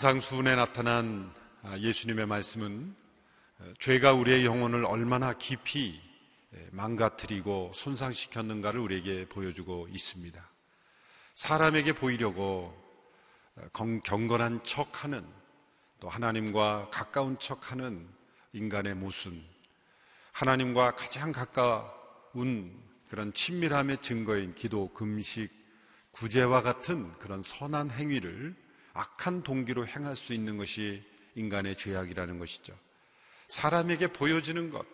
산상수훈에 나타난 예수님의 말씀은 죄가 우리의 영혼을 얼마나 깊이 망가뜨리고 손상시켰는가를 우리에게 보여주고 있습니다. 사람에게 보이려고 경건한 척하는 또 하나님과 가까운 척하는 인간의 모순, 하나님과 가장 가까운 그런 친밀함의 증거인 기도, 금식, 구제와 같은 그런 선한 행위를 악한 동기로 행할 수 있는 것이 인간의 죄악이라는 것이죠. 사람에게 보여지는 것,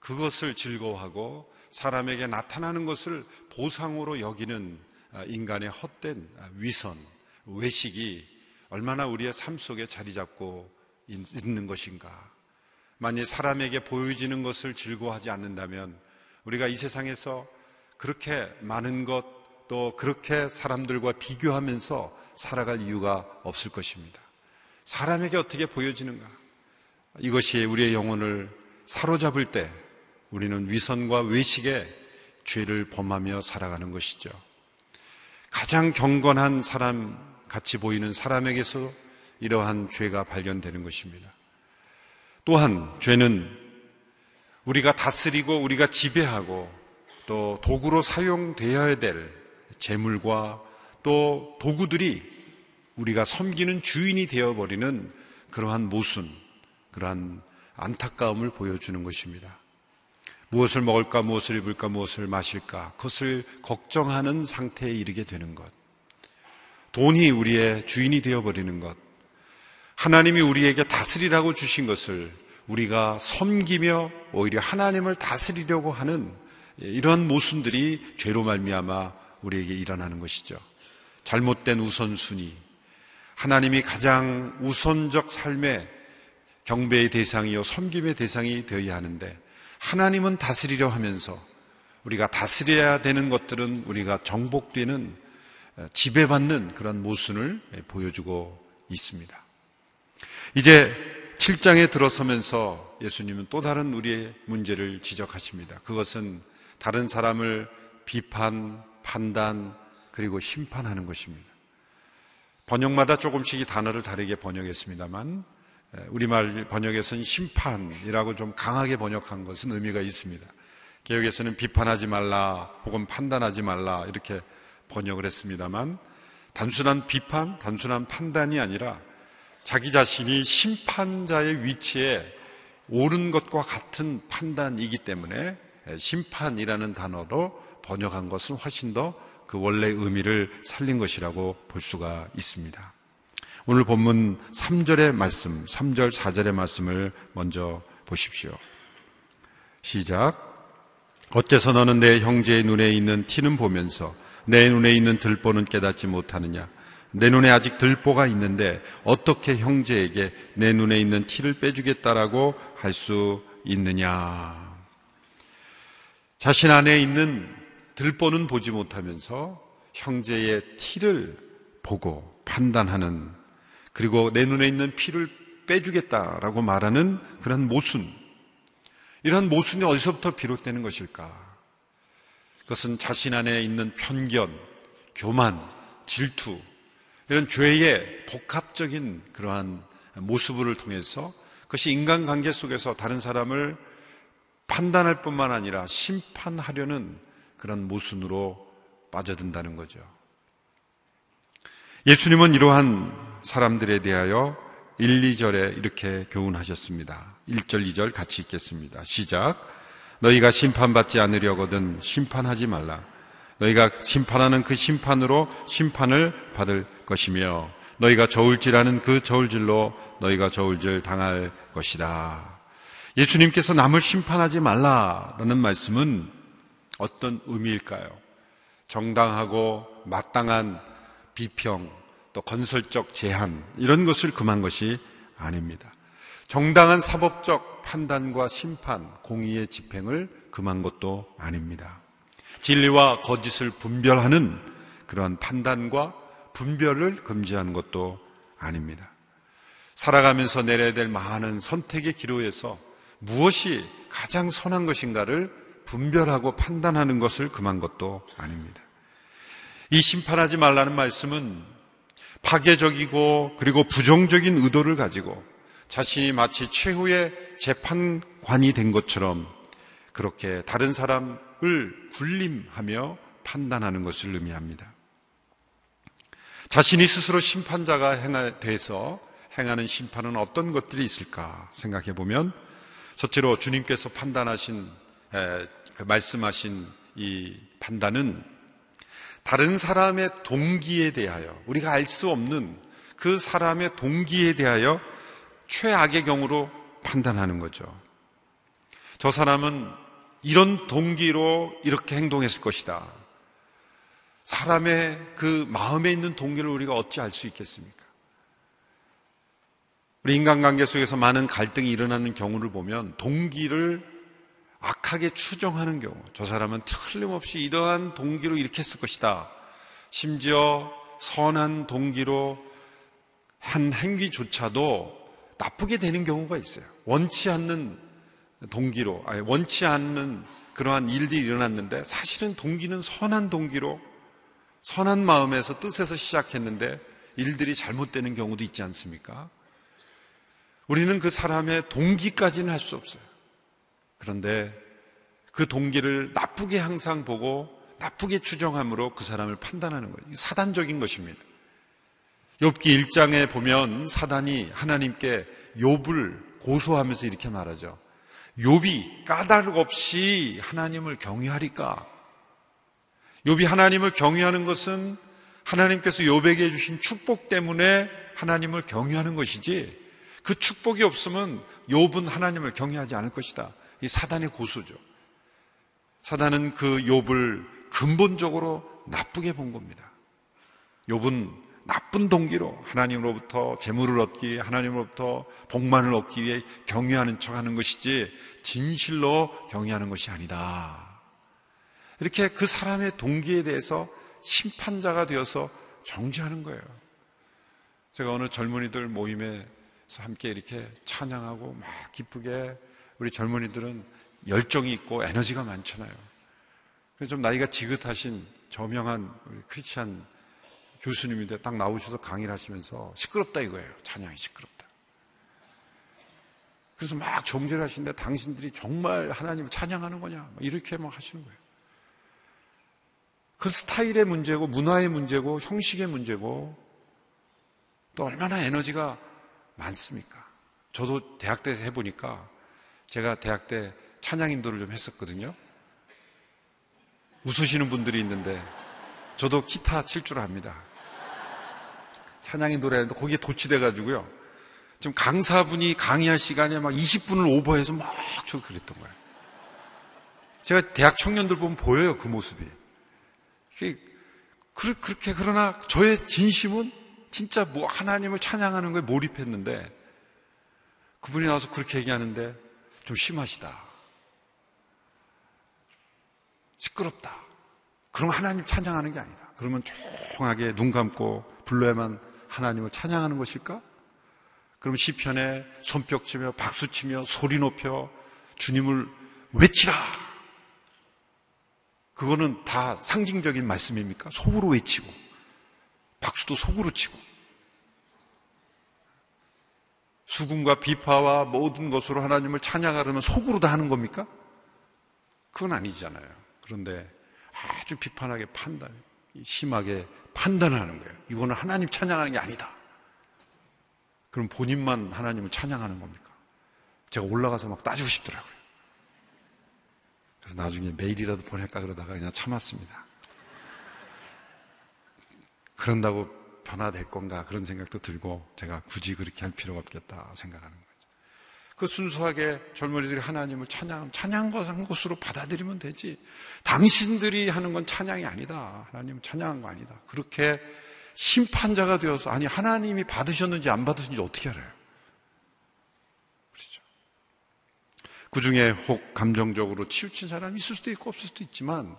그것을 즐거워하고 사람에게 나타나는 것을 보상으로 여기는 인간의 헛된 위선, 외식이 얼마나 우리의 삶 속에 자리 잡고 있는 것인가. 만일 사람에게 보여지는 것을 즐거워하지 않는다면 우리가 이 세상에서 그렇게 많은 것, 또 그렇게 사람들과 비교하면서 살아갈 이유가 없을 것입니다. 사람에게 어떻게 보여지는가? 이것이 우리의 영혼을 사로잡을 때 우리는 위선과 외식에 죄를 범하며 살아가는 것이죠. 가장 경건한 사람 같이 보이는 사람에게서 이러한 죄가 발견되는 것입니다. 또한 죄는 우리가 다스리고 우리가 지배하고 또 도구로 사용되어야 될 재물과 또 도구들이 우리가 섬기는 주인이 되어버리는 그러한 모순, 그러한 안타까움을 보여주는 것입니다. 무엇을 먹을까, 무엇을 입을까, 무엇을 마실까, 그것을 걱정하는 상태에 이르게 되는 것. 돈이 우리의 주인이 되어버리는 것. 하나님이 우리에게 다스리라고 주신 것을 우리가 섬기며 오히려 하나님을 다스리려고 하는 이런 모순들이 죄로 말미암아 우리에게 일어나는 것이죠. 잘못된 우선순위, 하나님이 가장 우선적 삶의 경배의 대상이요 섬김의 대상이 되어야 하는데 하나님은 다스리려 하면서 우리가 다스려야 되는 것들은 우리가 정복되는 지배받는 그런 모순을 보여주고 있습니다. 이제 7장에 들어서면서 예수님은 또 다른 우리의 문제를 지적하십니다. 그것은 다른 사람을 비판, 판단, 그리고 심판하는 것입니다. 번역마다 조금씩 이 단어를 다르게 번역했습니다만 우리말 번역에서는 심판이라고 좀 강하게 번역한 것은 의미가 있습니다. 개혁에서는 비판하지 말라 혹은 판단하지 말라 이렇게 번역을 했습니다만 단순한 비판, 단순한 판단이 아니라 자기 자신이 심판자의 위치에 옳은 것과 같은 판단이기 때문에 심판이라는 단어로 번역한 것은 훨씬 더 그 원래 의미를 살린 것이라고 볼 수가 있습니다. 오늘 본문 3절의 말씀, 3절, 4절의 말씀을 먼저 보십시오. 시작. 어째서 너는 내 형제의 눈에 있는 티는 보면서 내 눈에 있는 들보는 깨닫지 못하느냐? 내 눈에 아직 들보가 있는데 어떻게 형제에게 내 눈에 있는 티를 빼주겠다라고 할 수 있느냐? 자신 안에 있는 들보는 보지 못하면서 형제의 티를 보고 판단하는 그리고 내 눈에 있는 피를 빼주겠다라고 말하는 그런 모순. 이런 모순이 어디서부터 비롯되는 것일까? 그것은 자신 안에 있는 편견, 교만, 질투, 이런 죄의 복합적인 그러한 모습을 통해서 그것이 인간관계 속에서 다른 사람을 판단할 뿐만 아니라 심판하려는 그런 모순으로 빠져든다는 거죠. 예수님은 이러한 사람들에 대하여 1, 2절에 이렇게 교훈하셨습니다. 1절, 2절 같이 읽겠습니다. 시작. 너희가 심판받지 않으려거든 심판하지 말라. 너희가 심판하는 그 심판으로 심판을 받을 것이며 너희가 저울질하는 그 저울질로 너희가 저울질 당할 것이다. 예수님께서 남을 심판하지 말라라는 말씀은 어떤 의미일까요? 정당하고 마땅한 비평, 또 건설적 제한, 이런 것을 금한 것이 아닙니다. 정당한 사법적 판단과 심판, 공의의 집행을 금한 것도 아닙니다. 진리와 거짓을 분별하는 그런 판단과 분별을 금지하는 것도 아닙니다. 살아가면서 내려야 될 많은 선택의 기로에서 무엇이 가장 선한 것인가를 분별하고 판단하는 것을 금한 것도 아닙니다. 이 심판하지 말라는 말씀은 파괴적이고 그리고 부정적인 의도를 가지고 자신이 마치 최후의 재판관이 된 것처럼 그렇게 다른 사람을 군림하며 판단하는 것을 의미합니다. 자신이 스스로 심판자가 돼서 행하는 심판은 어떤 것들이 있을까 생각해 보면 첫째로 주님께서 판단하신 그 말씀하신 이 판단은 다른 사람의 동기에 대하여 우리가 알 수 없는 그 사람의 동기에 대하여 최악의 경우로 판단하는 거죠. 저 사람은 이런 동기로 이렇게 행동했을 것이다. 사람의 그 마음에 있는 동기를 우리가 어찌 알 수 있겠습니까? 우리 인간관계 속에서 많은 갈등이 일어나는 경우를 보면 동기를 악하게 추정하는 경우, 저 사람은 틀림없이 이러한 동기로 이렇게 했을 것이다. 심지어 선한 동기로 한 행위조차도 나쁘게 되는 경우가 있어요. 원치 않는 동기로, 아니, 원치 않는 그러한 일들이 일어났는데 사실은 동기는 선한 동기로 선한 마음에서 뜻에서 시작했는데 일들이 잘못되는 경우도 있지 않습니까? 우리는 그 사람의 동기까지는 할 수 없어요. 그런데 그 동기를 나쁘게 항상 보고 나쁘게 추정함으로 그 사람을 판단하는 거예요. 사단적인 것입니다. 욥기 1장에 보면 사단이 하나님께 욥을 고소하면서 이렇게 말하죠. 욥이 까닭 없이 하나님을 경외하리까? 욥이 하나님을 경외하는 것은 하나님께서 욥에게 주신 축복 때문에 하나님을 경외하는 것이지 그 축복이 없으면 욥은 하나님을 경외하지 않을 것이다. 이 사단의 고소죠. 사단은 그 욥을 근본적으로 나쁘게 본 겁니다. 욥은 나쁜 동기로 하나님으로부터 재물을 얻기, 하나님으로부터 복만을 얻기 위해 경외하는 척 하는 것이지 진실로 경외하는 것이 아니다. 이렇게 그 사람의 동기에 대해서 심판자가 되어서 정지하는 거예요. 제가 어느 젊은이들 모임에서 함께 이렇게 찬양하고 막 기쁘게 우리 젊은이들은 열정이 있고 에너지가 많잖아요. 그래서 좀 나이가 지긋하신 저명한 우리 크리스찬 교수님인데 딱 나오셔서 강의를 하시면서 시끄럽다 이거예요. 찬양이 시끄럽다. 그래서 막 정죄를 하시는데 당신들이 정말 하나님을 찬양하는 거냐? 이렇게 막 하시는 거예요. 그 스타일의 문제고 문화의 문제고 형식의 문제고 또 얼마나 에너지가 많습니까? 저도 대학 때 해보니까 제가 대학 때 찬양 인도를 좀 했었거든요. 웃으시는 분들이 있는데 저도 기타 칠 줄 압니다. 찬양인 노래하는데 거기에 도취돼 가지고요. 좀 강사분이 강의할 시간에 막 20분을 오버해서 막 저 그랬던 거예요. 제가 대학 청년들 보면 보여요, 그 모습이. 그렇게, 그러나 저의 진심은 진짜 뭐 하나님을 찬양하는 거에 몰입했는데 그분이 나와서 그렇게 얘기하는데 좀 심하시다. 시끄럽다. 그럼 하나님 찬양하는 게 아니다. 그러면 조용하게 눈 감고 불러야만 하나님을 찬양하는 것일까? 그럼 시편에 손뼉 치며 박수 치며 소리 높여 주님을 외치라. 그거는 다 상징적인 말씀입니까? 속으로 외치고 박수도 속으로 치고 수군과 비파와 모든 것으로 하나님을 찬양하려면 속으로 다 하는 겁니까? 그건 아니잖아요. 그런데 아주 비판하게 판단, 심하게 판단을 하는 거예요. 이거는 하나님 찬양하는 게 아니다. 그럼 본인만 하나님을 찬양하는 겁니까? 제가 올라가서 막 따지고 싶더라고요. 그래서 나중에 메일이라도 보낼까 그러다가 그냥 참았습니다. 그런다고 변화될 건가 그런 생각도 들고 제가 굳이 그렇게 할 필요가 없겠다 생각하는 거죠. 그 순수하게 젊은이들이 하나님을 찬양, 찬양한 것으로 받아들이면 되지. 당신들이 하는 건 찬양이 아니다. 하나님 찬양한 거 아니다. 그렇게 심판자가 되어서, 아니, 하나님이 받으셨는지 안 받으셨는지 어떻게 알아요? 그렇죠. 그 중에 혹 감정적으로 치우친 사람이 있을 수도 있고 없을 수도 있지만,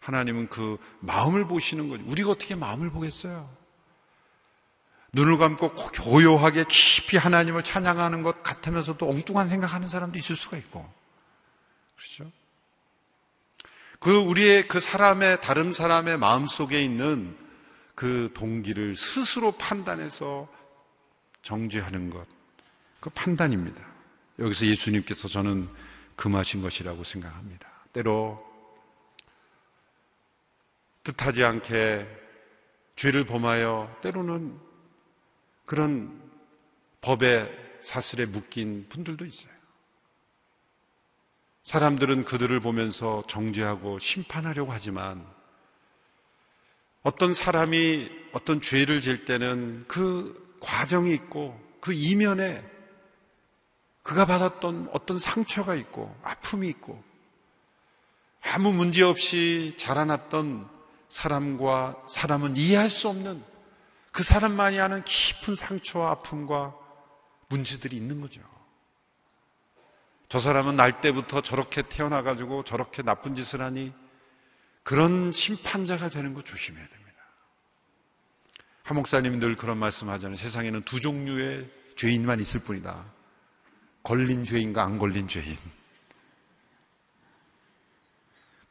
하나님은 그 마음을 보시는 거죠. 우리가 어떻게 마음을 보겠어요? 눈을 감고 고요하게 깊이 하나님을 찬양하는 것 같으면서도 엉뚱한 생각하는 사람도 있을 수가 있고. 그렇죠? 그 우리의 그 사람의, 다른 사람의 마음 속에 있는 그 동기를 스스로 판단해서 정죄하는 것, 그 판단입니다. 여기서 예수님께서 저는 금하신 것이라고 생각합니다. 때로 뜻하지 않게 죄를 범하여 때로는 그런 법의 사슬에 묶인 분들도 있어요. 사람들은 그들을 보면서 정죄하고 심판하려고 하지만 어떤 사람이 어떤 죄를 질 때는 그 과정이 있고 그 이면에 그가 받았던 어떤 상처가 있고 아픔이 있고 아무 문제 없이 자라났던 사람과 사람은 이해할 수 없는 그 사람만이 아는 깊은 상처와 아픔과 문제들이 있는 거죠. 저 사람은 날 때부터 저렇게 태어나가지고 저렇게 나쁜 짓을 하니 그런 심판자가 되는 거 조심해야 됩니다. 한 목사님이 늘 그런 말씀 하잖아요. 세상에는 두 종류의 죄인만 있을 뿐이다. 걸린 죄인과 안 걸린 죄인.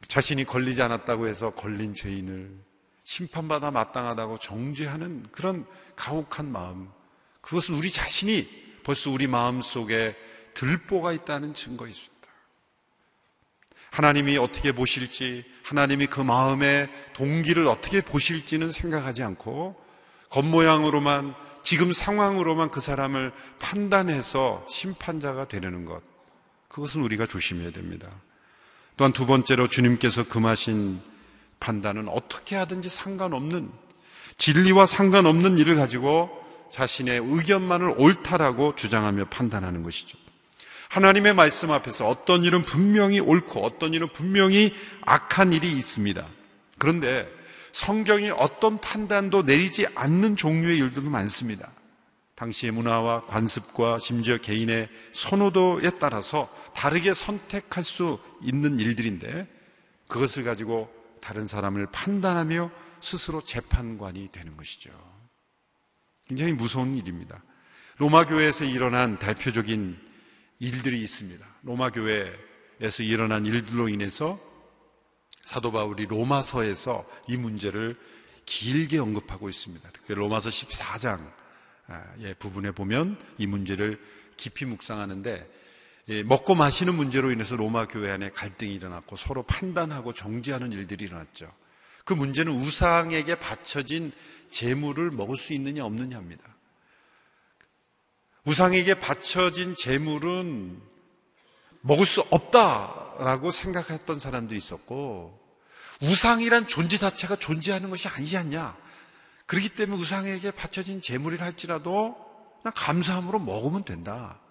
자신이 걸리지 않았다고 해서 걸린 죄인을 심판받아 마땅하다고 정죄하는 그런 가혹한 마음. 그것은 우리 자신이 벌써 우리 마음 속에 들보가 있다는 증거입니다. 하나님이 어떻게 보실지, 하나님이 그 마음의 동기를 어떻게 보실지는 생각하지 않고 겉모양으로만 지금 상황으로만 그 사람을 판단해서 심판자가 되려는 것. 그것은 우리가 조심해야 됩니다. 또한 두 번째로 주님께서 금하신 판단은 어떻게 하든지 상관없는 진리와 상관없는 일을 가지고 자신의 의견만을 옳다라고 주장하며 판단하는 것이죠. 하나님의 말씀 앞에서 어떤 일은 분명히 옳고 어떤 일은 분명히 악한 일이 있습니다. 그런데 성경이 어떤 판단도 내리지 않는 종류의 일들도 많습니다. 당시의 문화와 관습과 심지어 개인의 선호도에 따라서 다르게 선택할 수 있는 일들인데 그것을 가지고 다른 사람을 판단하며 스스로 재판관이 되는 것이죠. 굉장히 무서운 일입니다. 로마 교회에서 일어난 대표적인 일들이 있습니다. 로마 교회에서 일어난 일들로 인해서 사도 바울이 로마서에서 이 문제를 길게 언급하고 있습니다. 특히 로마서 14장 예, 부분에 보면 이 문제를 깊이 묵상하는데 예, 먹고 마시는 문제로 인해서 로마 교회 안에 갈등이 일어났고 서로 판단하고 정지하는 일들이 일어났죠. 그 문제는 우상에게 바쳐진 재물을 먹을 수 있느냐 없느냐입니다. 우상에게 바쳐진 재물은 먹을 수 없다라고 생각했던 사람도 있었고 우상이란 존재 자체가 존재하는 것이 아니지 않냐. 그렇기 때문에 우상에게 바쳐진 재물이라 할지라도 그냥 감사함으로 먹으면 된다.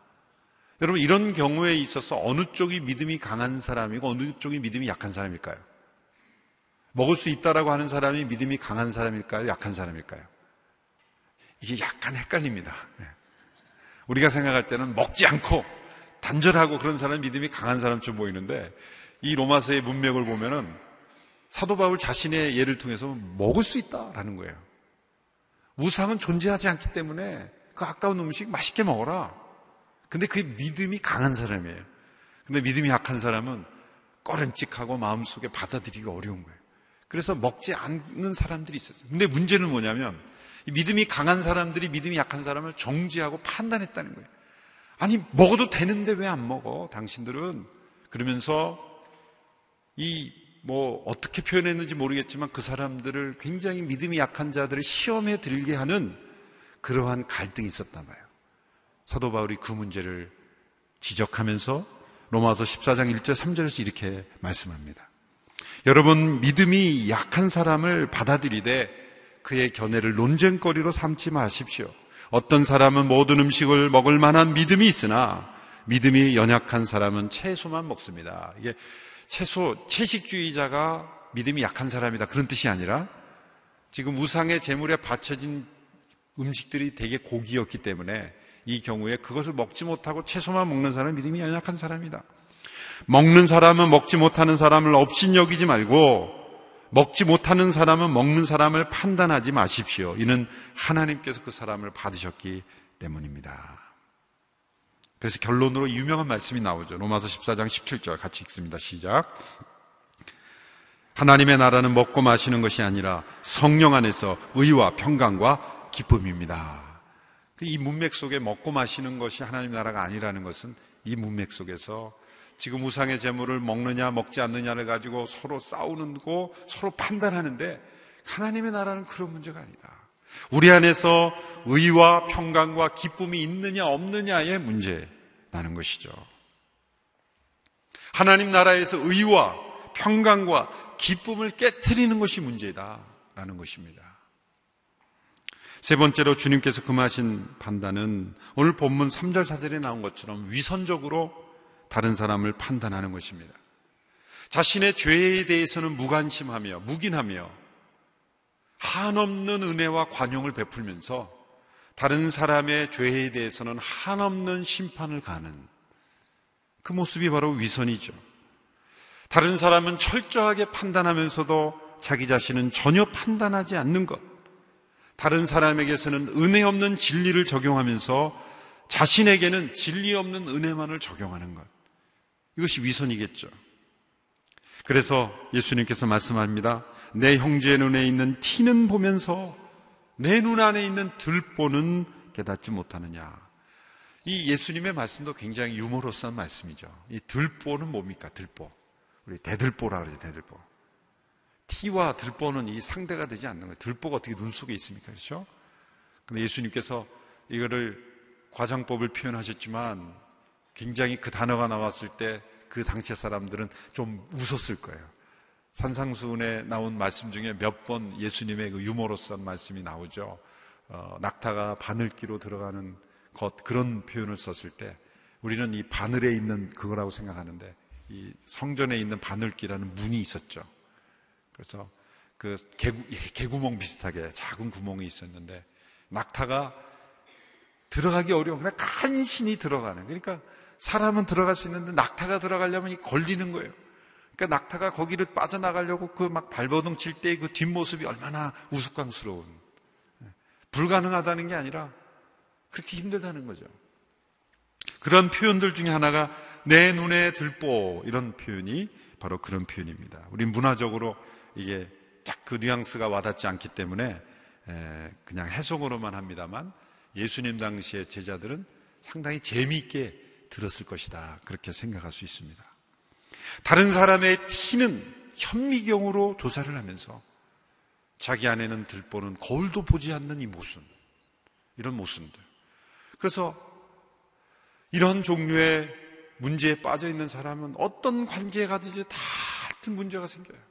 여러분 이런 경우에 있어서 어느 쪽이 믿음이 강한 사람이고 어느 쪽이 믿음이 약한 사람일까요? 먹을 수 있다라고 하는 사람이 믿음이 강한 사람일까요? 약한 사람일까요? 이게 약간 헷갈립니다. 네. 우리가 생각할 때는 먹지 않고 단절하고 그런 사람이 믿음이 강한 사람처럼 보이는데 이 로마서의 문맥을 보면은 사도 바울 자신의 예를 통해서 먹을 수 있다라는 거예요. 우상은 존재하지 않기 때문에 그 아까운 음식 맛있게 먹어라. 근데 그게 믿음이 강한 사람이에요. 근데 믿음이 약한 사람은 꺼름직하고 마음속에 받아들이기 어려운 거예요. 그래서 먹지 않는 사람들이 있었어요. 근데 문제는 뭐냐면 믿음이 강한 사람들이 믿음이 약한 사람을 정지하고 판단했다는 거예요. 아니 먹어도 되는데 왜 안 먹어? 당신들은 그러면서 이 뭐 어떻게 표현했는지 모르겠지만 그 사람들을 굉장히 믿음이 약한 자들을 시험에 들게 하는 그러한 갈등이 있었단 말이에요. 사도 바울이 그 문제를 지적하면서 로마서 14장 1절 3절에서 이렇게 말씀합니다. 여러분 믿음이 약한 사람을 받아들이되 그의 견해를 논쟁거리로 삼지 마십시오. 어떤 사람은 모든 음식을 먹을 만한 믿음이 있으나 믿음이 연약한 사람은 채소만 먹습니다. 이게 채소, 채식주의자가 믿음이 약한 사람이다. 그런 뜻이 아니라 지금 우상의 재물에 바쳐진 음식들이 되게 고기였기 때문에 이 경우에 그것을 먹지 못하고 채소만 먹는 사람은 믿음이 연약한 사람이다. 먹는 사람은 먹지 못하는 사람을 업신 여기지 말고 먹지 못하는 사람은 먹는 사람을 판단하지 마십시오. 이는 하나님께서 그 사람을 받으셨기 때문입니다. 그래서 결론으로 유명한 말씀이 나오죠. 로마서 14장 17절 같이 읽습니다. 시작. 하나님의 나라는 먹고 마시는 것이 아니라 성령 안에서 의와 평강과 기쁨입니다. 이 문맥 속에 먹고 마시는 것이 하나님 나라가 아니라는 것은 이 문맥 속에서 지금 우상의 재물을 먹느냐 먹지 않느냐를 가지고 서로 싸우는 거 서로 판단하는데 하나님의 나라는 그런 문제가 아니다. 우리 안에서 의와 평강과 기쁨이 있느냐 없느냐의 문제라는 것이죠. 하나님 나라에서 의와 평강과 기쁨을 깨뜨리는 것이 문제다라는 것입니다. 세 번째로 주님께서 금하신 판단은 오늘 본문 3절 4절에 나온 것처럼 위선적으로 다른 사람을 판단하는 것입니다. 자신의 죄에 대해서는 무관심하며 묵인하며 한없는 은혜와 관용을 베풀면서 다른 사람의 죄에 대해서는 한없는 심판을 가는 그 모습이 바로 위선이죠. 다른 사람은 철저하게 판단하면서도 자기 자신은 전혀 판단하지 않는 것. 다른 사람에게서는 은혜 없는 진리를 적용하면서 자신에게는 진리 없는 은혜만을 적용하는 것. 이것이 위선이겠죠. 그래서 예수님께서 말씀합니다. 내 형제의 눈에 있는 티는 보면서 내 눈 안에 있는 들보는 깨닫지 못하느냐. 이 예수님의 말씀도 굉장히 유머러스한 말씀이죠. 이 들보는 뭡니까? 들보. 우리 대들보라 그러죠, 대들보. 티와 들보는 이 상대가 되지 않는 거예요. 들보가 어떻게 눈 속에 있습니까? 그렇죠? 근데 예수님께서 이거를 과장법을 표현하셨지만 굉장히 그 단어가 나왔을 때 그 당시 사람들은 좀 웃었을 거예요. 산상수훈에 나온 말씀 중에 몇 번 예수님의 그 유머러스한 말씀이 나오죠. 어, 낙타가 바늘기로 들어가는 것 그런 표현을 썼을 때 우리는 이 바늘에 있는 그거라고 생각하는데 이 성전에 있는 바늘기라는 문이 있었죠. 그래서 그 개구, 개구멍 비슷하게 작은 구멍이 있었는데 낙타가 들어가기 어려워. 그냥 간신히 들어가는. 그러니까 사람은 들어갈 수 있는데 낙타가 들어가려면 걸리는 거예요. 그러니까 낙타가 거기를 빠져나가려고 그 막 발버둥 칠때그 뒷모습이 얼마나 우스꽝스러운. 불가능하다는 게 아니라 그렇게 힘들다는 거죠. 그런 표현들 중에 하나가 내 눈에 들보 이런 표현이 바로 그런 표현입니다. 우리 문화적으로 이게 딱 그 뉘앙스가 와닿지 않기 때문에 그냥 해석으로만 합니다만 예수님 당시의 제자들은 상당히 재미있게 들었을 것이다. 그렇게 생각할 수 있습니다. 다른 사람의 티는 현미경으로 조사를 하면서 자기 안에는 들보는 거울도 보지 않는 이 모순, 이런 모순들. 그래서 이런 종류의 문제에 빠져 있는 사람은 어떤 관계에 가든지 다 같은 문제가 생겨요.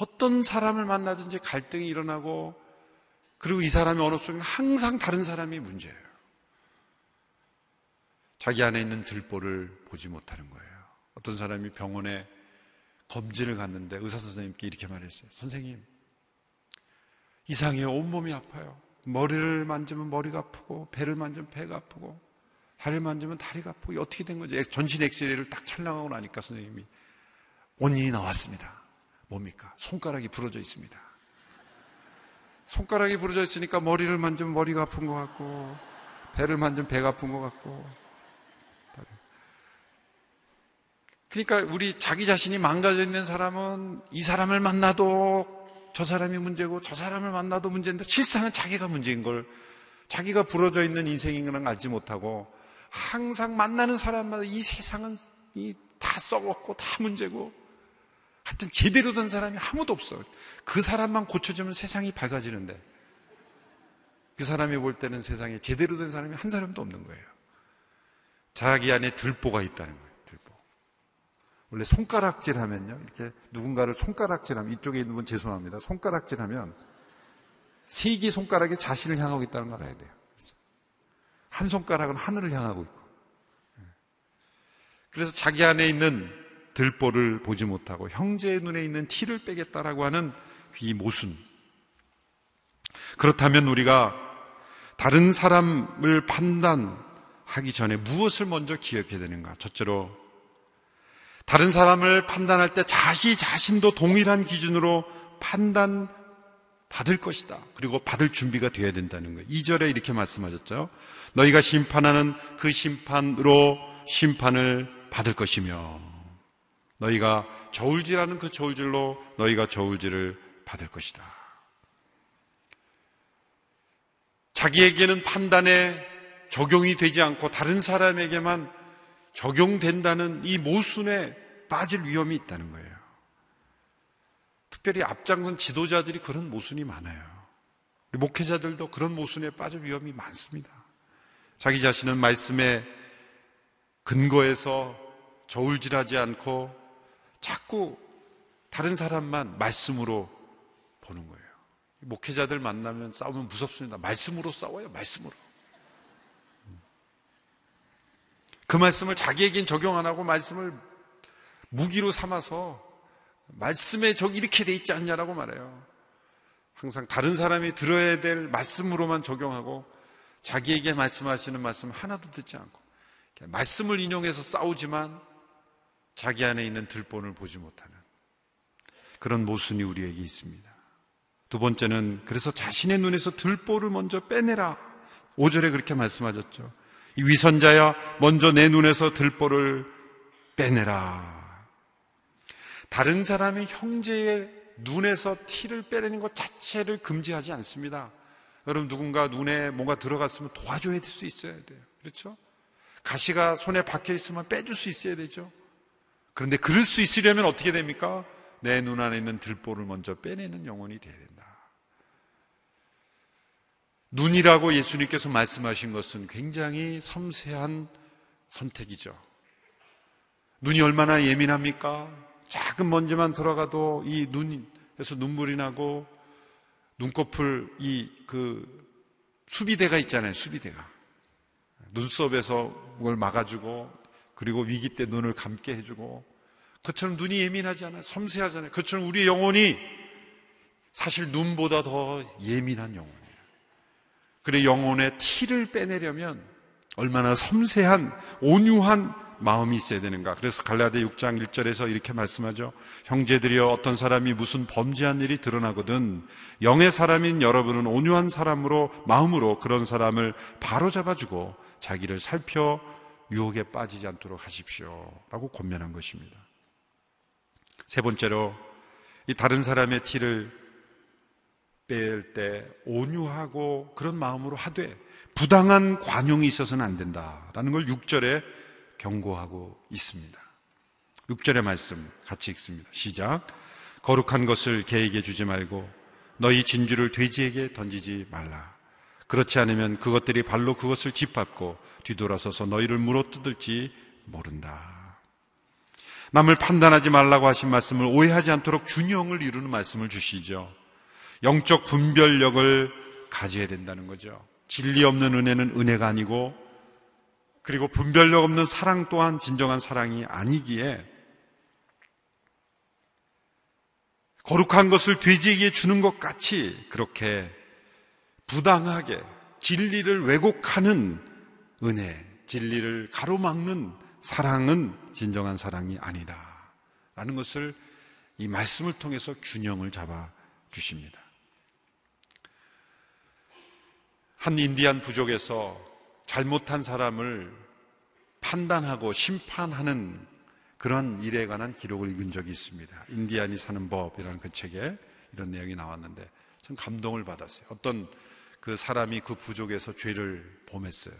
어떤 사람을 만나든지 갈등이 일어나고 그리고 이 사람의 언어 속에는 항상 다른 사람이 문제예요. 자기 안에 있는 들보를 보지 못하는 거예요. 어떤 사람이 병원에 검진을 갔는데 의사 선생님께 이렇게 말했어요. 선생님, 이상해요. 온몸이 아파요. 머리를 만지면 머리가 아프고, 배를 만지면 배가 아프고, 다리를 만지면 다리가 아프고, 어떻게 된 거죠? 전신 엑스레이를 딱 촬영하고 나니까 선생님이 원인이 나왔습니다. 뭡니까? 손가락이 부러져 있습니다. 손가락이 부러져 있으니까 머리를 만지면 머리가 아픈 것 같고, 배를 만지면 배가 아픈 것 같고. 그러니까 우리 자기 자신이 망가져 있는 사람은 이 사람을 만나도 저 사람이 문제고 저 사람을 만나도 문제인데 실상은 자기가 문제인 걸 자기가 부러져 있는 인생인 걸 알지 못하고 항상 만나는 사람마다 이 세상은 다 썩었고 다 문제고 하여튼 제대로 된 사람이 아무도 없어. 그 사람만 고쳐주면 세상이 밝아지는데 그 사람이 볼 때는 세상에 제대로 된 사람이 한 사람도 없는 거예요. 자기 안에 들보가 있다는 거예요. 들보. 원래 손가락질 하면요. 이렇게 누군가를 손가락질 하면 이쪽에 있는 분 죄송합니다. 손가락질 하면 세기 손가락이 자신을 향하고 있다는 걸 알아야 돼요. 한 손가락은 하늘을 향하고 있고. 예. 그래서 자기 안에 있는 들보를 보지 못하고 형제의 눈에 있는 티를 빼겠다라고 하는 이 모순. 그렇다면 우리가 다른 사람을 판단하기 전에 무엇을 먼저 기억해야 되는가? 첫째로 다른 사람을 판단할 때 자기 자신도 동일한 기준으로 판단 받을 것이다. 그리고 받을 준비가 되어야 된다는 거예요. 2절에 이렇게 말씀하셨죠. 너희가 심판하는 그 심판으로 심판을 받을 것이며 너희가 저울질하는 그 저울질로 너희가 저울질을 받을 것이다. 자기에게는 판단에 적용이 되지 않고 다른 사람에게만 적용된다는 이 모순에 빠질 위험이 있다는 거예요. 특별히 앞장선 지도자들이 그런 모순이 많아요. 목회자들도 그런 모순에 빠질 위험이 많습니다. 자기 자신은 말씀에 근거해서 저울질하지 않고 자꾸 다른 사람만 말씀으로 보는 거예요. 목회자들 만나면 싸우면 무섭습니다. 말씀으로 싸워요, 말씀으로. 그 말씀을 자기에겐 적용 안 하고 말씀을 무기로 삼아서 말씀에 저기 이렇게 돼 있지 않냐라고 말해요. 항상 다른 사람이 들어야 될 말씀으로만 적용하고 자기에게 말씀하시는 말씀 하나도 듣지 않고 말씀을 인용해서 싸우지만 자기 안에 있는 들본을 보지 못하는 그런 모순이 우리에게 있습니다. 두 번째는 그래서 자신의 눈에서 들보를 먼저 빼내라. 5절에 그렇게 말씀하셨죠. 이 위선자야 먼저 내 눈에서 들보를 빼내라. 다른 사람의 형제의 눈에서 티를 빼내는 것 자체를 금지하지 않습니다. 여러분 누군가 눈에 뭔가 들어갔으면 도와줘야 될 수 있어야 돼요. 그렇죠? 가시가 손에 박혀 있으면 빼줄 수 있어야 되죠. 그런데 그럴 수 있으려면 어떻게 됩니까? 내 눈 안에 있는 들보를 먼저 빼내는 영혼이 돼야 된다. 눈이라고 예수님께서 말씀하신 것은 굉장히 섬세한 선택이죠. 눈이 얼마나 예민합니까? 작은 먼지만 들어가도 이 눈에서 눈물이 나고 눈꺼풀 이 그 수비대가 있잖아요. 수비대가. 눈썹에서 그걸 막아주고 그리고 위기 때 눈을 감게 해주고 그처럼 눈이 예민하잖아요. 섬세하잖아요. 그처럼 우리의 영혼이 사실 눈보다 더 예민한 영혼이에요. 그래 영혼의 티를 빼내려면 얼마나 섬세한 온유한 마음이 있어야 되는가. 그래서 갈라데 6장 1절에서 이렇게 말씀하죠. 형제들이여 어떤 사람이 무슨 범죄한 일이 드러나거든 영의 사람인 여러분은 온유한 사람으로 마음으로 그런 사람을 바로 잡아주고 자기를 살펴 유혹에 빠지지 않도록 하십시오. 라고 권면한 것입니다. 세 번째로 이 다른 사람의 티를 뺄 때 온유하고 그런 마음으로 하되 부당한 관용이 있어서는 안 된다라는 걸 6절에 경고하고 있습니다. 6절의 말씀 같이 읽습니다. 시작. 거룩한 것을 개에게 주지 말고 너희 진주를 돼지에게 던지지 말라. 그렇지 않으면 그것들이 발로 그것을 짓밟고 뒤돌아서서 너희를 물어뜯을지 모른다. 남을 판단하지 말라고 하신 말씀을 오해하지 않도록 균형을 이루는 말씀을 주시죠. 영적 분별력을 가져야 된다는 거죠. 진리 없는 은혜는 은혜가 아니고 그리고 분별력 없는 사랑 또한 진정한 사랑이 아니기에 거룩한 것을 돼지에게 주는 것 같이 그렇게 부당하게 진리를 왜곡하는 은혜, 진리를 가로막는 사랑은 진정한 사랑이 아니다. 라는 것을 이 말씀을 통해서 균형을 잡아 주십니다. 한 인디안 부족에서 잘못한 사람을 판단하고 심판하는 그런 일에 관한 기록을 읽은 적이 있습니다. 인디안이 사는 법이라는 그 책에 이런 내용이 나왔는데 참 감동을 받았어요. 어떤 그 사람이 그 부족에서 죄를 범했어요.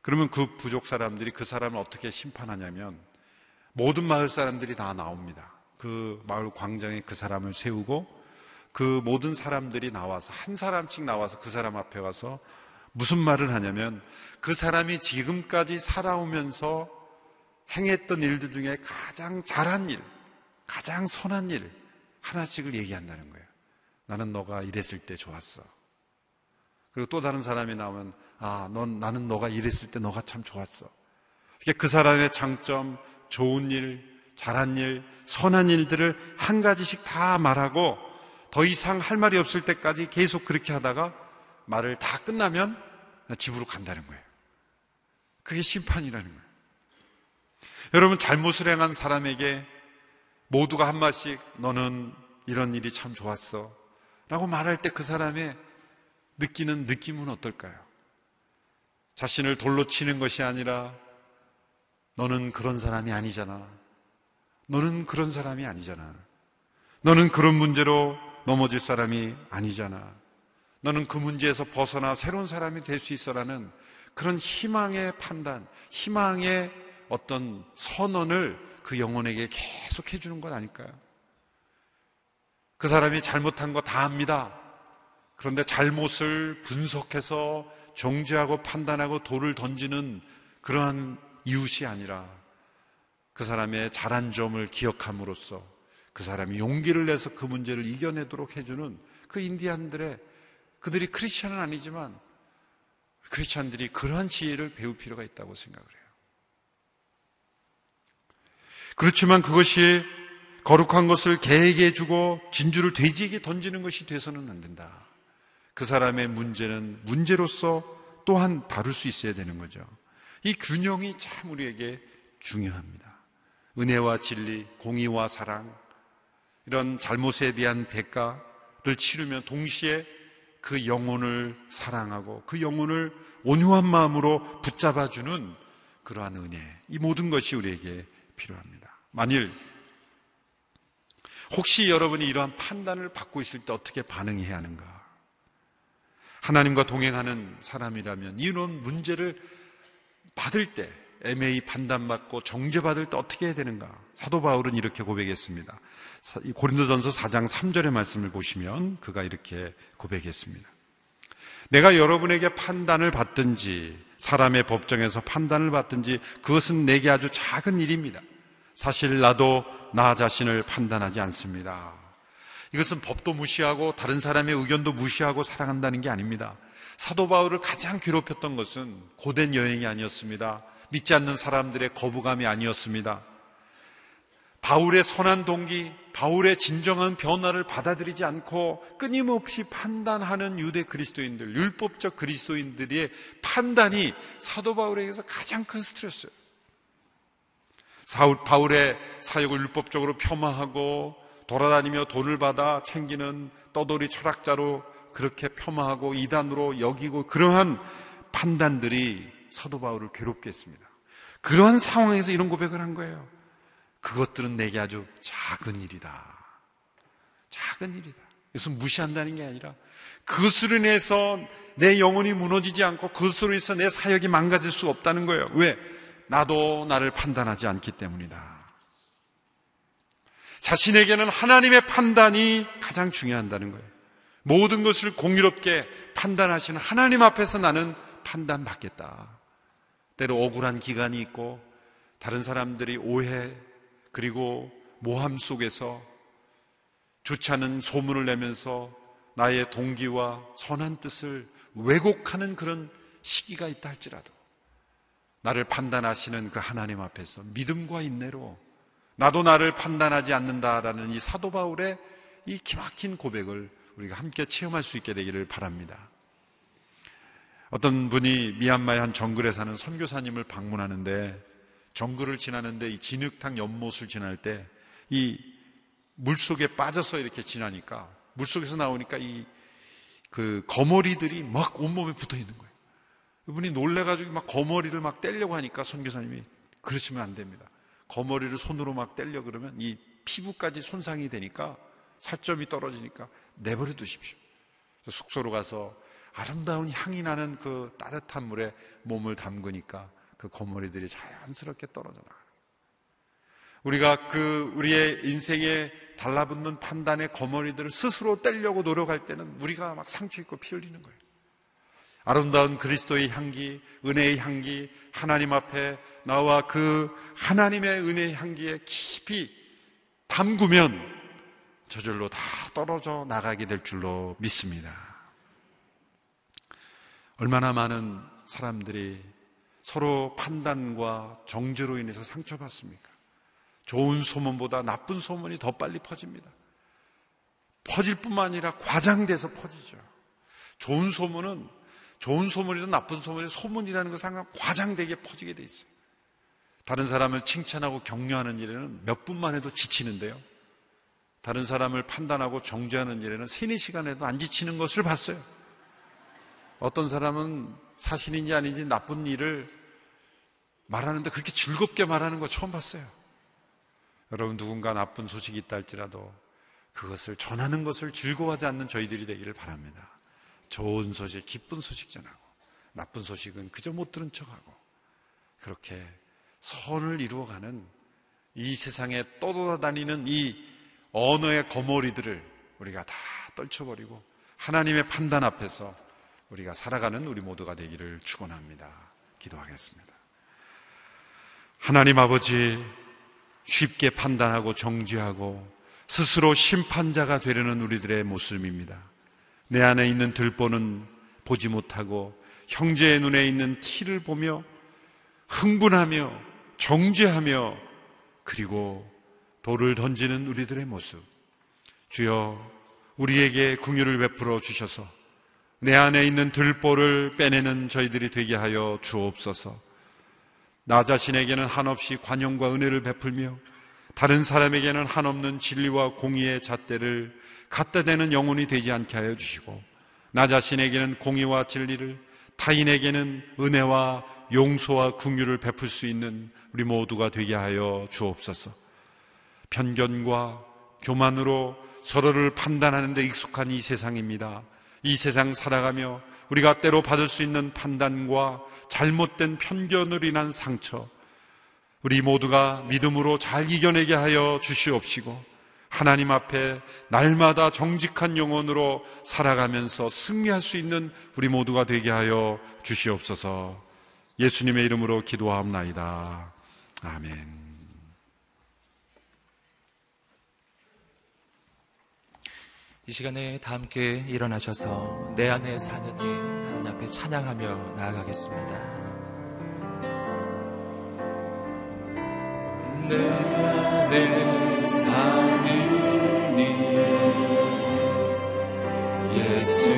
그러면 그 부족 사람들이 그 사람을 어떻게 심판하냐면 모든 마을 사람들이 다 나옵니다. 그 마을 광장에 그 사람을 세우고 그 모든 사람들이 나와서 한 사람씩 나와서 그 사람 앞에 와서 무슨 말을 하냐면 그 사람이 지금까지 살아오면서 행했던 일들 중에 가장 잘한 일, 가장 선한 일 하나씩을 얘기한다는 거예요. 나는 너가 이랬을 때 좋았어. 그리고 또 다른 사람이 나오면 아, 넌 나는 너가 이랬을 때 너가 참 좋았어. 이게 그 사람의 장점, 좋은 일, 잘한 일, 선한 일들을 한 가지씩 다 말하고 더 이상 할 말이 없을 때까지 계속 그렇게 하다가 말을 다 끝나면 집으로 간다는 거예요. 그게 심판이라는 거예요. 여러분, 잘못을 행한 사람에게 모두가 한마씩 너는 이런 일이 참 좋았어. 라고 말할 때 그 사람의 느끼는 느낌은 어떨까요? 자신을 돌로 치는 것이 아니라 너는 그런 사람이 아니잖아. 너는 그런 사람이 아니잖아. 너는 그런 문제로 넘어질 사람이 아니잖아. 너는 그 문제에서 벗어나 새로운 사람이 될 수 있어라는 그런 희망의 판단, 희망의 어떤 선언을 그 영혼에게 계속 해주는 것 아닐까요? 그 사람이 잘못한 거 다 압니다. 그런데 잘못을 분석해서 정죄하고 판단하고 돌을 던지는 그러한 이웃이 아니라 그 사람의 잘한 점을 기억함으로써 그 사람이 용기를 내서 그 문제를 이겨내도록 해주는 그 인디안들의 그들이 크리스천은 아니지만 크리스천들이 그러한 지혜를 배울 필요가 있다고 생각을 해요. 그렇지만 그것이 거룩한 것을 개에게 주고 진주를 돼지에게 던지는 것이 돼서는 안 된다. 그 사람의 문제는 문제로서 또한 다룰 수 있어야 되는 거죠. 이 균형이 참 우리에게 중요합니다. 은혜와 진리, 공의와 사랑, 이런 잘못에 대한 대가를 치르면 동시에 그 영혼을 사랑하고 그 영혼을 온유한 마음으로 붙잡아주는 그러한 은혜. 이 모든 것이 우리에게 필요합니다. 만일 혹시 여러분이 이러한 판단을 받고 있을 때 어떻게 반응해야 하는가? 하나님과 동행하는 사람이라면 이런 문제를 받을 때 애매히 판단받고 정죄받을 때 어떻게 해야 되는가? 사도 바울은 이렇게 고백했습니다. 고린도전서 4장 3절의 말씀을 보시면 그가 이렇게 고백했습니다. 내가 여러분에게 판단을 받든지 사람의 법정에서 판단을 받든지 그것은 내게 아주 작은 일입니다. 사실 나도 나 자신을 판단하지 않습니다. 이것은 법도 무시하고 다른 사람의 의견도 무시하고 살아간다는 게 아닙니다. 사도 바울을 가장 괴롭혔던 것은 고된 여행이 아니었습니다. 믿지 않는 사람들의 거부감이 아니었습니다. 바울의 선한 동기, 바울의 진정한 변화를 받아들이지 않고 끊임없이 판단하는 유대 그리스도인들, 율법적 그리스도인들의 판단이 사도 바울에게서 가장 큰 스트레스예요. 사울, 바울의 사역을 율법적으로 폄하하고 돌아다니며 돈을 받아 챙기는 떠돌이 철학자로 그렇게 폄하하고 이단으로 여기고 그러한 판단들이 사도 바울을 괴롭게 했습니다. 그러한 상황에서 이런 고백을 한 거예요. 그것들은 내게 아주 작은 일이다. 작은 일이다. 이것은 무시한다는 게 아니라 그것으로 인해서 내 영혼이 무너지지 않고 그것으로 인해서 내 사역이 망가질 수 없다는 거예요. 왜? 나도 나를 판단하지 않기 때문이다. 자신에게는 하나님의 판단이 가장 중요한다는 거예요. 모든 것을 공유롭게 판단하시는 하나님 앞에서 나는 판단받겠다. 때로 억울한 기간이 있고 다른 사람들이 오해 그리고 모함 속에서 좋지 않은 소문을 내면서 나의 동기와 선한 뜻을 왜곡하는 그런 시기가 있다 할지라도 나를 판단하시는 그 하나님 앞에서 믿음과 인내로 나도 나를 판단하지 않는다라는 이 사도 바울의 이 기막힌 고백을 우리가 함께 체험할 수 있게 되기를 바랍니다. 어떤 분이 미얀마의 한 정글에 사는 선교사님을 방문하는데 정글을 지나는데 이 진흙탕 연못을 지날 때 이 물속에 빠져서 이렇게 지나니까 물속에서 나오니까 이 그 거머리들이 막 온몸에 붙어 있는 거예요. 이분이 놀래가지고 막 거머리를 막 떼려고 하니까 선교사님이 그러시면 안 됩니다. 거머리를 손으로 막 떼려 그러면 이 피부까지 손상이 되니까 살점이 떨어지니까 내버려 두십시오. 숙소로 가서 아름다운 향이 나는 그 따뜻한 물에 몸을 담그니까 그 거머리들이 자연스럽게 떨어져 나가는 우리가 그 우리의 인생에 달라붙는 판단의 거머리들을 스스로 떼려고 노력할 때는 우리가 막 상처 있고 피 흘리는 거예요. 아름다운 그리스도의 향기, 은혜의 향기, 하나님 앞에 나와 그 하나님의 은혜의 향기에 깊이 담그면 저절로 다 떨어져 나가게 될 줄로 믿습니다. 얼마나 많은 사람들이 서로 판단과 정죄로 인해서 상처받습니까? 좋은 소문보다 나쁜 소문이 더 빨리 퍼집니다. 퍼질 뿐만 아니라 과장돼서 퍼지죠. 좋은 소문은 좋은 소문이든 나쁜 소문이 소문이라는 것은 항상 과장되게 퍼지게 돼 있어요. 다른 사람을 칭찬하고 격려하는 일에는 몇 분만 해도 지치는데요. 다른 사람을 판단하고 정죄하는 일에는 세네 시간에도 안 지치는 것을 봤어요. 어떤 사람은 사실인지 아닌지 나쁜 일을 말하는데 그렇게 즐겁게 말하는 거 처음 봤어요. 여러분 누군가 나쁜 소식이 있다 할지라도 그것을 전하는 것을 즐거워하지 않는 저희들이 되기를 바랍니다. 좋은 소식, 기쁜 소식 전하고 나쁜 소식은 그저 못 들은 척하고 그렇게 선을 이루어가는 이 세상에 떠돌아다니는 이 언어의 거머리들을 우리가 다 떨쳐버리고 하나님의 판단 앞에서 우리가 살아가는 우리 모두가 되기를 축원합니다. 기도하겠습니다. 하나님 아버지 쉽게 판단하고 정죄하고 스스로 심판자가 되려는 우리들의 모습입니다. 내 안에 있는 들보는 보지 못하고 형제의 눈에 있는 티를 보며 흥분하며 정죄하며 그리고 돌을 던지는 우리들의 모습. 주여 우리에게 궁유를 베풀어 주셔서 내 안에 있는 들보를 빼내는 저희들이 되게 하여 주옵소서. 나 자신에게는 한없이 관용과 은혜를 베풀며 다른 사람에게는 한없는 진리와 공의의 잣대를 갖다 대는 영혼이 되지 않게 하여 주시고 나 자신에게는 공의와 진리를 타인에게는 은혜와 용서와 긍휼을 베풀 수 있는 우리 모두가 되게 하여 주옵소서. 편견과 교만으로 서로를 판단하는 데 익숙한 이 세상입니다. 이 세상 살아가며 우리가 때로 받을 수 있는 판단과 잘못된 편견으로 인한 상처, 우리 모두가 믿음으로 잘 이겨내게 하여 주시옵시고, 하나님 앞에 날마다 정직한 영혼으로 살아가면서 승리할 수 있는 우리 모두가 되게 하여 주시옵소서 예수님의 이름으로 기도하옵나이다. 아멘. 이 시간에 다 함께 일어나셔서 내 안에 사는 이 하나님 앞에 찬양하며 나아가겠습니다. 내 안에 사는 이 예수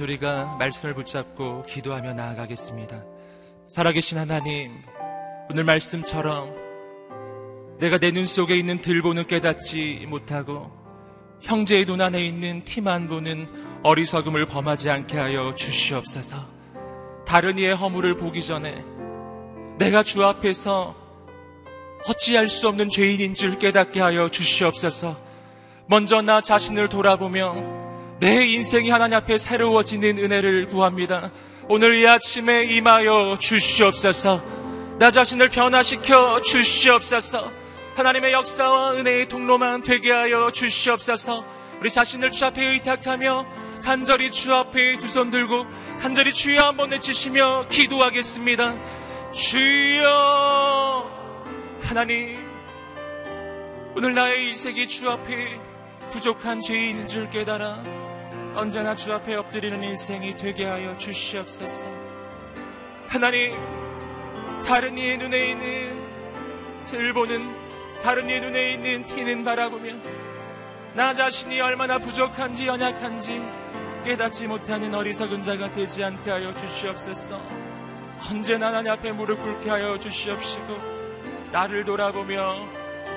시간 우리가 말씀을 붙잡고 기도하며 나아가겠습니다. 살아계신 하나님, 오늘 말씀처럼 내가 내 눈 속에 있는 들보는 깨닫지 못하고 형제의 눈 안에 있는 티만 보는 어리석음을 범하지 않게 하여 주시옵소서. 다른 이의 허물을 보기 전에 내가 주 앞에서 어찌할 수 없는 죄인인 줄 깨닫게 하여 주시옵소서. 먼저 나 자신을 돌아보며 내 인생이 하나님 앞에 새로워지는 은혜를 구합니다. 오늘 이 아침에 임하여 주시옵소서. 나 자신을 변화시켜 주시옵소서. 하나님의 역사와 은혜의 통로만 되게 하여 주시옵소서. 우리 자신을 주 앞에 의탁하며 간절히 주 앞에 두 손 들고 간절히 주여 한번 외치시며 기도하겠습니다. 주여 하나님 오늘 나의 일색이 주 앞에 부족한 죄인인 줄 깨달아 언제나 주 앞에 엎드리는 인생이 되게 하여 주시옵소서. 하나님, 다른 이의 눈에 있는 들보는 다른 이의 눈에 있는 티는 바라보며 나 자신이 얼마나 부족한지 연약한지 깨닫지 못하는 어리석은 자가 되지 않게 하여 주시옵소서. 언제나 하나님 앞에 무릎 꿇게 하여 주시옵시고 나를 돌아보며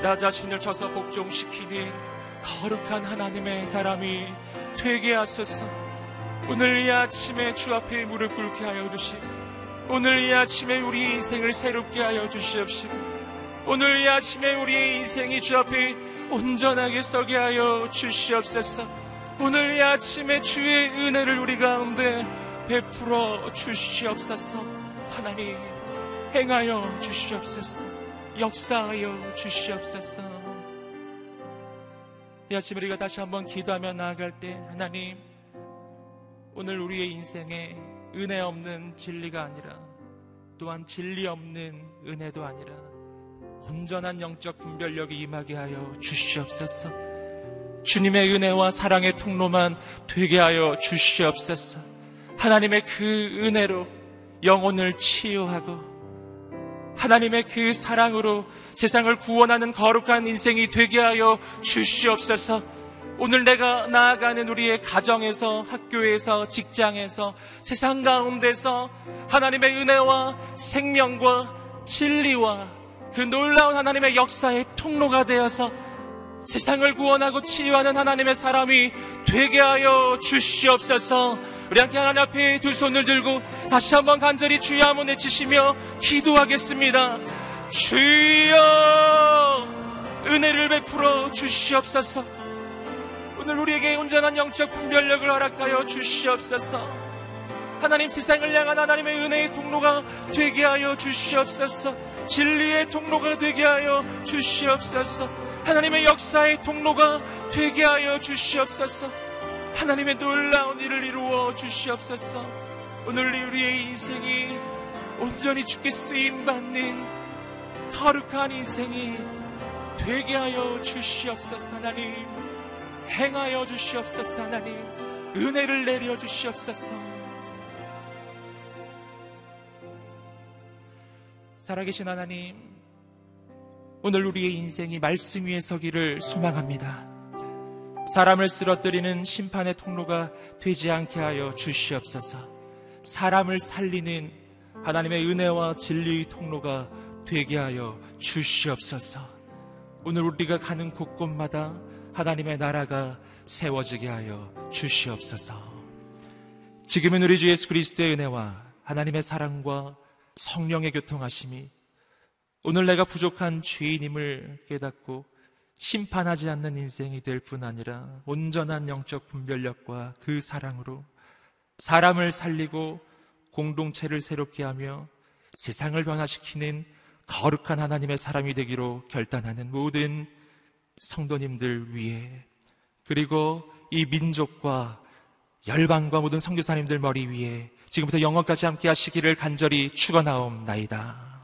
나 자신을 쳐서 복종시키니 거룩한 하나님의 사람이 되게 하소서. 오늘 이 아침에 주 앞에 무릎 꿇게 하여 주시고 오늘 이 아침에 우리 인생을 새롭게 하여 주시옵시고 오늘 이 아침에 우리의 인생이 주 앞에 온전하게 서게 하여 주시옵소서. 오늘 이 아침에 주의 은혜를 우리 가운데 베풀어 주시옵소서. 하나님 행하여 주시옵소서. 역사하여 주시옵소서. 이 아침 우리가 다시 한번 기도하며 나아갈 때 하나님 오늘 우리의 인생에 은혜 없는 진리가 아니라 또한 진리 없는 은혜도 아니라 온전한 영적 분별력이 임하게 하여 주시옵소서. 주님의 은혜와 사랑의 통로만 되게 하여 주시옵소서. 하나님의 그 은혜로 영혼을 치유하고 하나님의 그 사랑으로 세상을 구원하는 거룩한 인생이 되게 하여 주시옵소서. 오늘 내가 나아가는 우리의 가정에서, 학교에서, 직장에서, 세상 가운데서 하나님의 은혜와 생명과 진리와 그 놀라운 하나님의 역사의 통로가 되어서 세상을 구원하고 치유하는 하나님의 사람이 되게 하여 주시옵소서. 우리 함께 하나님 앞에 두 손을 들고 다시 한번 간절히 주여 한번 외치시며 기도하겠습니다. 주여 은혜를 베풀어 주시옵소서. 오늘 우리에게 온전한 영적 분별력을 허락하여 주시옵소서. 하나님 세상을 향한 하나님의 은혜의 통로가 되게 하여 주시옵소서. 진리의 통로가 되게 하여 주시옵소서. 하나님의 역사의 통로가 되게 하여 주시옵소서. 하나님의 놀라운 일을 이루어 주시옵소서. 오늘 우리의 인생이 온전히 주께 쓰임 받는 거룩한 인생이 되게 하여 주시옵소서. 하나님 행하여 주시옵소서. 하나님 은혜를 내려 주시옵소서. 살아계신 하나님, 오늘 우리의 인생이 말씀 위에 서기를 소망합니다. 사람을 쓰러뜨리는 심판의 통로가 되지 않게 하여 주시옵소서. 사람을 살리는 하나님의 은혜와 진리의 통로가 되게 하여 주시옵소서. 오늘 우리가 가는 곳곳마다 하나님의 나라가 세워지게 하여 주시옵소서. 지금은 우리 주 예수 그리스도의 은혜와 하나님의 사랑과 성령의 교통하심이 오늘 내가 부족한 죄인임을 깨닫고 심판하지 않는 인생이 될 뿐 아니라 온전한 영적 분별력과 그 사랑으로 사람을 살리고 공동체를 새롭게 하며 세상을 변화시키는 거룩한 하나님의 사람이 되기로 결단하는 모든 성도님들 위해 그리고 이 민족과 열방과 모든 성교사님들 머리 위에 지금부터 영원까지 함께 하시기를 간절히 축원하옵나이다.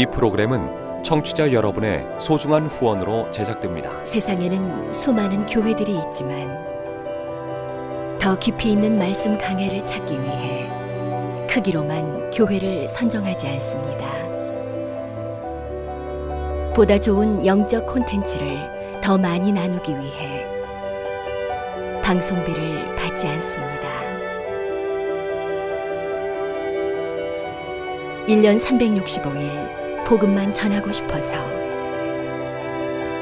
이 프로그램은 청취자 여러분의 소중한 후원으로 제작됩니다. 세상에는 수많은 교회들이 있지만 더 깊이 있는 말씀 강해를 찾기 위해 크기로만 교회를 선정하지 않습니다. 보다 좋은 영적 콘텐츠를 더 많이 나누기 위해 방송비를 받지 않습니다. 1년 365일 복음만 전하고 싶어서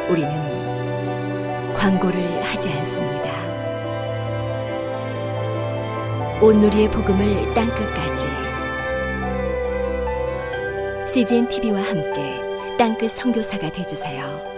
우리는 광고를 하지 않습니다. 온누리의 복음을 땅끝까지 CGN TV와 함께 땅끝 성교사가 되주세요